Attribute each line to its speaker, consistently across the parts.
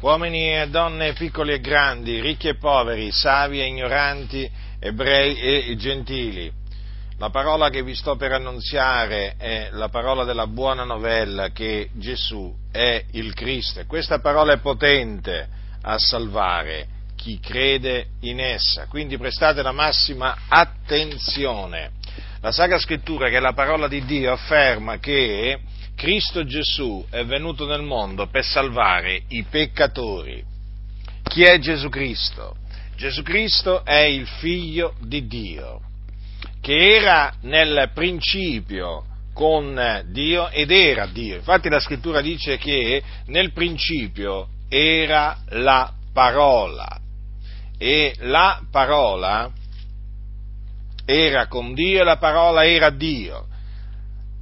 Speaker 1: uomini e donne piccoli e grandi, ricchi e poveri, savi e ignoranti, ebrei e gentili. La parola che vi sto per annunziare è la parola della buona novella che Gesù è il Cristo e questa parola è potente a salvare chi crede in essa. Quindi prestate la massima attenzione. La Sacra Scrittura, che è la parola di Dio, afferma che Cristo Gesù è venuto nel mondo per salvare i peccatori. Chi è Gesù Cristo? Gesù Cristo è il figlio di Dio, che era nel principio con Dio ed era Dio. Infatti la scrittura dice che nel principio era la parola e la parola era con Dio e la parola era Dio.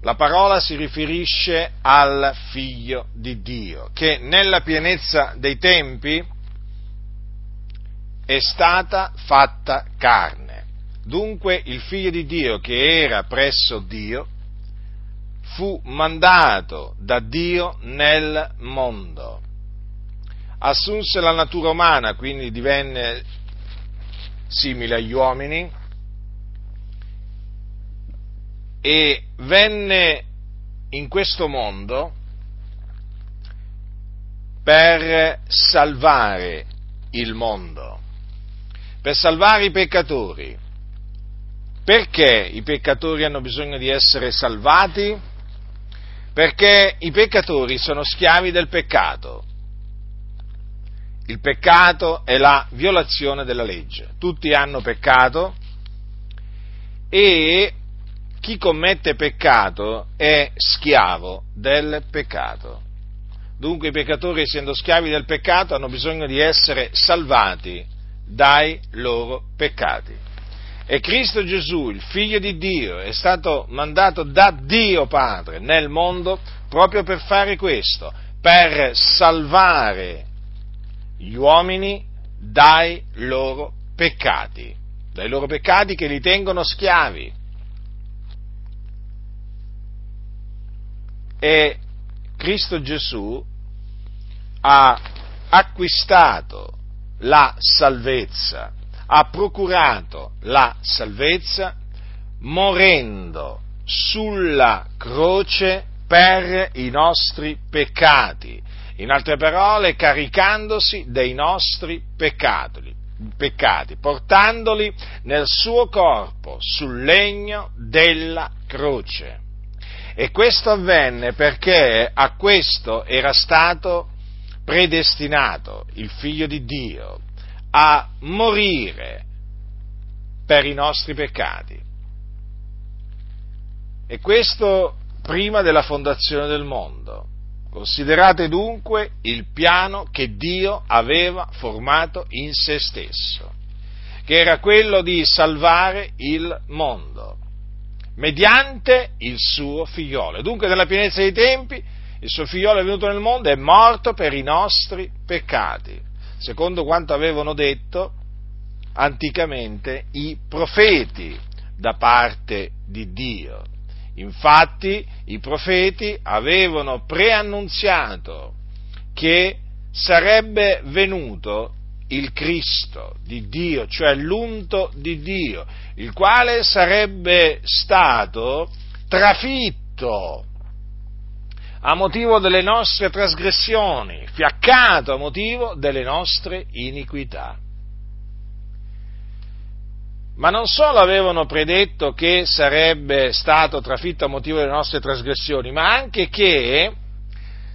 Speaker 1: La parola si riferisce al figlio di Dio, che nella pienezza dei tempi è stata fatta carne. Dunque il figlio di Dio che era presso Dio fu mandato da Dio nel mondo. Assunse la natura umana, quindi divenne simile agli uomini, e venne in questo mondo per salvare il mondo, per salvare i peccatori. Perché i peccatori hanno bisogno di essere salvati? Perché i peccatori sono schiavi del peccato. Il peccato è la violazione della legge. Tutti hanno peccato e chi commette peccato è schiavo del peccato. Dunque i peccatori, essendo schiavi del peccato, hanno bisogno di essere salvati dai loro peccati. E Cristo Gesù, il figlio di Dio, è stato mandato da Dio Padre nel mondo proprio per fare questo, per salvare gli uomini dai loro peccati, dai loro peccati che li tengono schiavi. E Cristo Gesù ha acquistato la salvezza, ha procurato la salvezza morendo sulla croce per i nostri peccati, in altre parole caricandosi dei nostri peccati, peccati, portandoli nel suo corpo sul legno della croce. E questo avvenne perché a questo era stato predestinato il figlio di Dio a morire per i nostri peccati. E questo prima della fondazione del mondo. Considerate dunque il piano che Dio aveva formato in se stesso, che era quello di salvare il mondo mediante il suo figliolo. Dunque, nella pienezza dei tempi, il suo figliolo è venuto nel mondo e è morto per i nostri peccati, secondo quanto avevano detto anticamente i profeti da parte di Dio. Infatti, i profeti avevano preannunziato che sarebbe venuto il Cristo di Dio, cioè l'unto di Dio, il quale sarebbe stato trafitto a motivo delle nostre trasgressioni, fiaccato a motivo delle nostre iniquità. Ma non solo avevano predetto che sarebbe stato trafitto a motivo delle nostre trasgressioni, ma anche che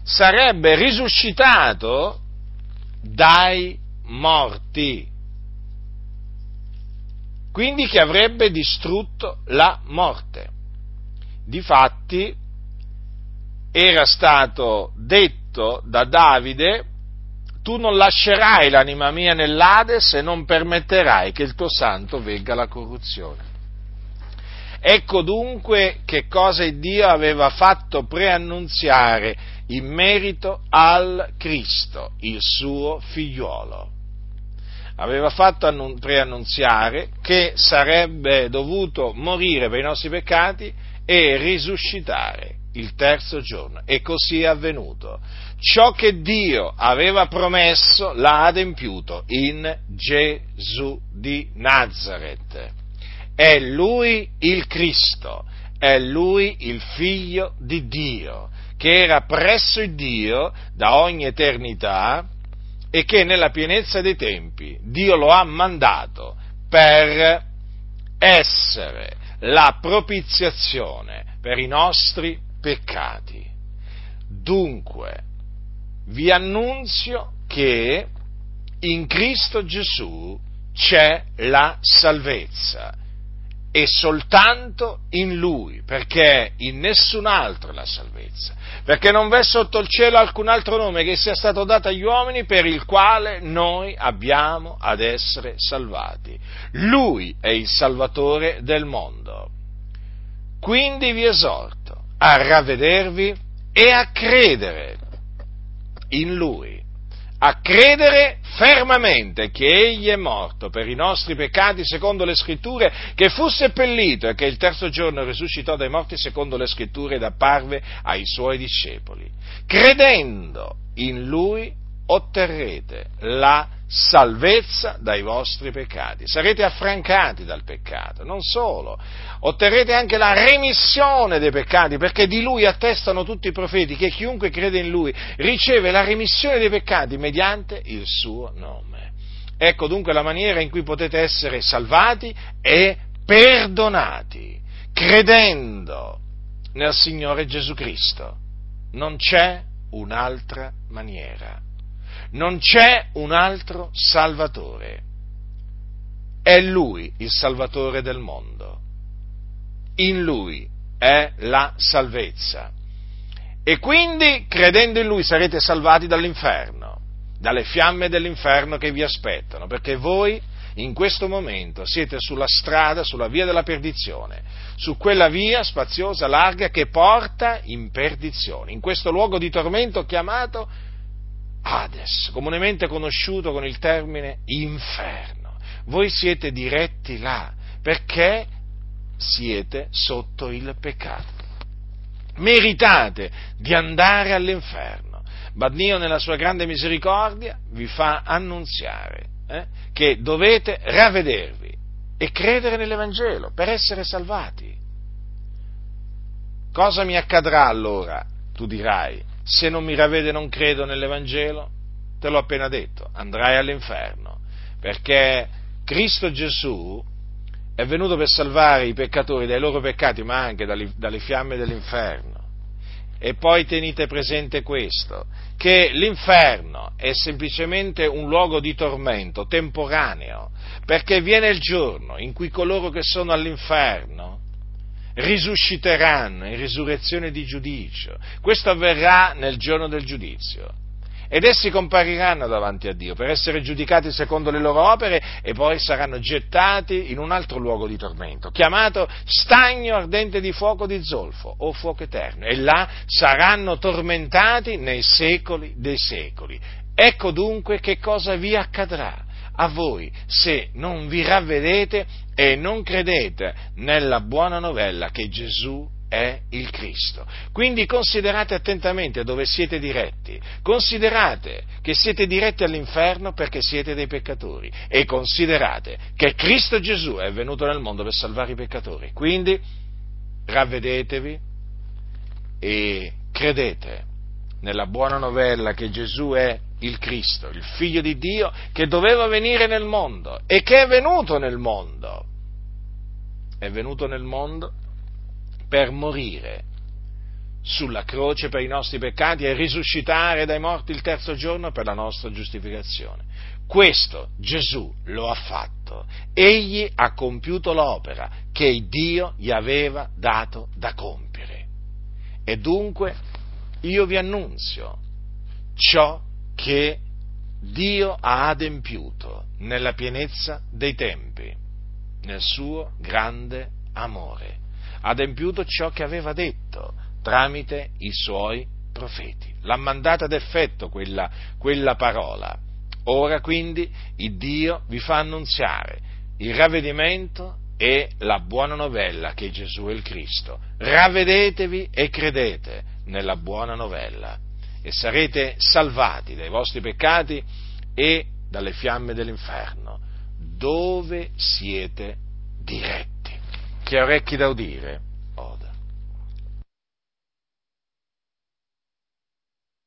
Speaker 1: sarebbe risuscitato dai morti. Quindi che avrebbe distrutto la morte. Difatti era stato detto da Davide, tu non lascerai l'anima mia nell'Ades e non permetterai che il tuo santo vegga la corruzione. Ecco dunque che cosa Dio aveva fatto preannunziare in merito al Cristo, il suo figliuolo aveva fatto preannunziare che sarebbe dovuto morire per i nostri peccati e risuscitare il terzo giorno. E così è avvenuto. ciò che Dio aveva promesso l'ha adempiuto in Gesù di Nazareth. È Lui il Cristo, è Lui il Figlio di Dio, che era presso il Dio da ogni eternità e che nella pienezza dei tempi Dio lo ha mandato per essere la propiziazione per i nostri peccati. Dunque, vi annunzio che in Cristo Gesù c'è la salvezza e soltanto in Lui, perché in nessun altro è la salvezza, perché non v'è sotto il cielo alcun altro nome che sia stato dato agli uomini per il quale noi abbiamo ad essere salvati. Lui è il Salvatore del mondo. Quindi vi esorto a ravvedervi e a credere in Lui a credere fermamente che Egli è morto per i nostri peccati secondo le scritture, che fu seppellito e che il terzo giorno risuscitò dai morti secondo le scritture ed apparve ai suoi discepoli. Credendo in Lui otterrete la salvezza dai vostri peccati, sarete affrancati dal peccato, non solo, otterrete anche la remissione dei peccati, perché di lui attestano tutti i profeti che chiunque crede in lui riceve la remissione dei peccati mediante il suo nome. Ecco dunque la maniera in cui potete essere salvati e perdonati, credendo nel Signore Gesù Cristo. Non c'è un'altra maniera non c'è un altro Salvatore. È Lui il Salvatore del mondo. In Lui è la salvezza. E quindi, credendo in Lui, sarete salvati dall'inferno, dalle fiamme dell'inferno che vi aspettano, perché voi in questo momento siete sulla strada, sulla via della perdizione, su quella via spaziosa, larga, che porta in perdizione, in questo luogo di tormento chiamato Hades, comunemente conosciuto con il termine inferno. Voi siete diretti là perché siete sotto il peccato. Meritate di andare all'inferno. Ma Dio nella sua grande misericordia vi fa annunziare eh, che dovete ravvedervi e credere nell'Evangelo per essere salvati. Cosa mi accadrà allora? Tu dirai, se non mi ravvede e non credo nell'Evangelo, te l'ho appena detto, andrai all'inferno, perché Cristo Gesù è venuto per salvare i peccatori dai loro peccati, ma anche dalle, fiamme dell'inferno. E poi tenete presente questo, che l'inferno è semplicemente un luogo di tormento temporaneo, perché viene il giorno in cui coloro che sono all'inferno risusciteranno in risurrezione di giudizio. Questo avverrà nel giorno del giudizio. Ed essi compariranno davanti a Dio per essere giudicati secondo le loro opere e poi saranno gettati in un altro luogo di tormento, chiamato stagno ardente di fuoco di zolfo o fuoco eterno. E là saranno tormentati nei secoli dei secoli. Ecco dunque che cosa vi accadrà a voi se non vi ravvedete e non credete nella buona novella che Gesù è il Cristo. Quindi considerate attentamente dove siete diretti, considerate che siete diretti all'inferno perché siete dei peccatori e considerate che Cristo Gesù è venuto nel mondo per salvare i peccatori. Quindi ravvedetevi e credete nella buona novella che Gesù è il Cristo, il figlio di Dio che doveva venire nel mondo e che è venuto nel mondo. È venuto nel mondo per morire sulla croce per i nostri peccati e risuscitare dai morti il terzo giorno per la nostra giustificazione. Questo Gesù lo ha fatto. Egli ha compiuto l'opera che Dio gli aveva dato da compiere. E dunque io vi annunzio ciò che Dio ha adempiuto nella pienezza dei tempi, nel suo grande amore. Ha adempiuto ciò che aveva detto tramite i suoi profeti. L'ha mandata ad effetto quella, quella parola. Ora quindi il Dio vi fa annunziare il ravvedimento e la buona novella che Gesù è il Cristo. Ravvedetevi e credete nella buona novella e sarete salvati dai vostri peccati e dalle fiamme dell'inferno, dove siete diretti. Chi ha orecchi da udire,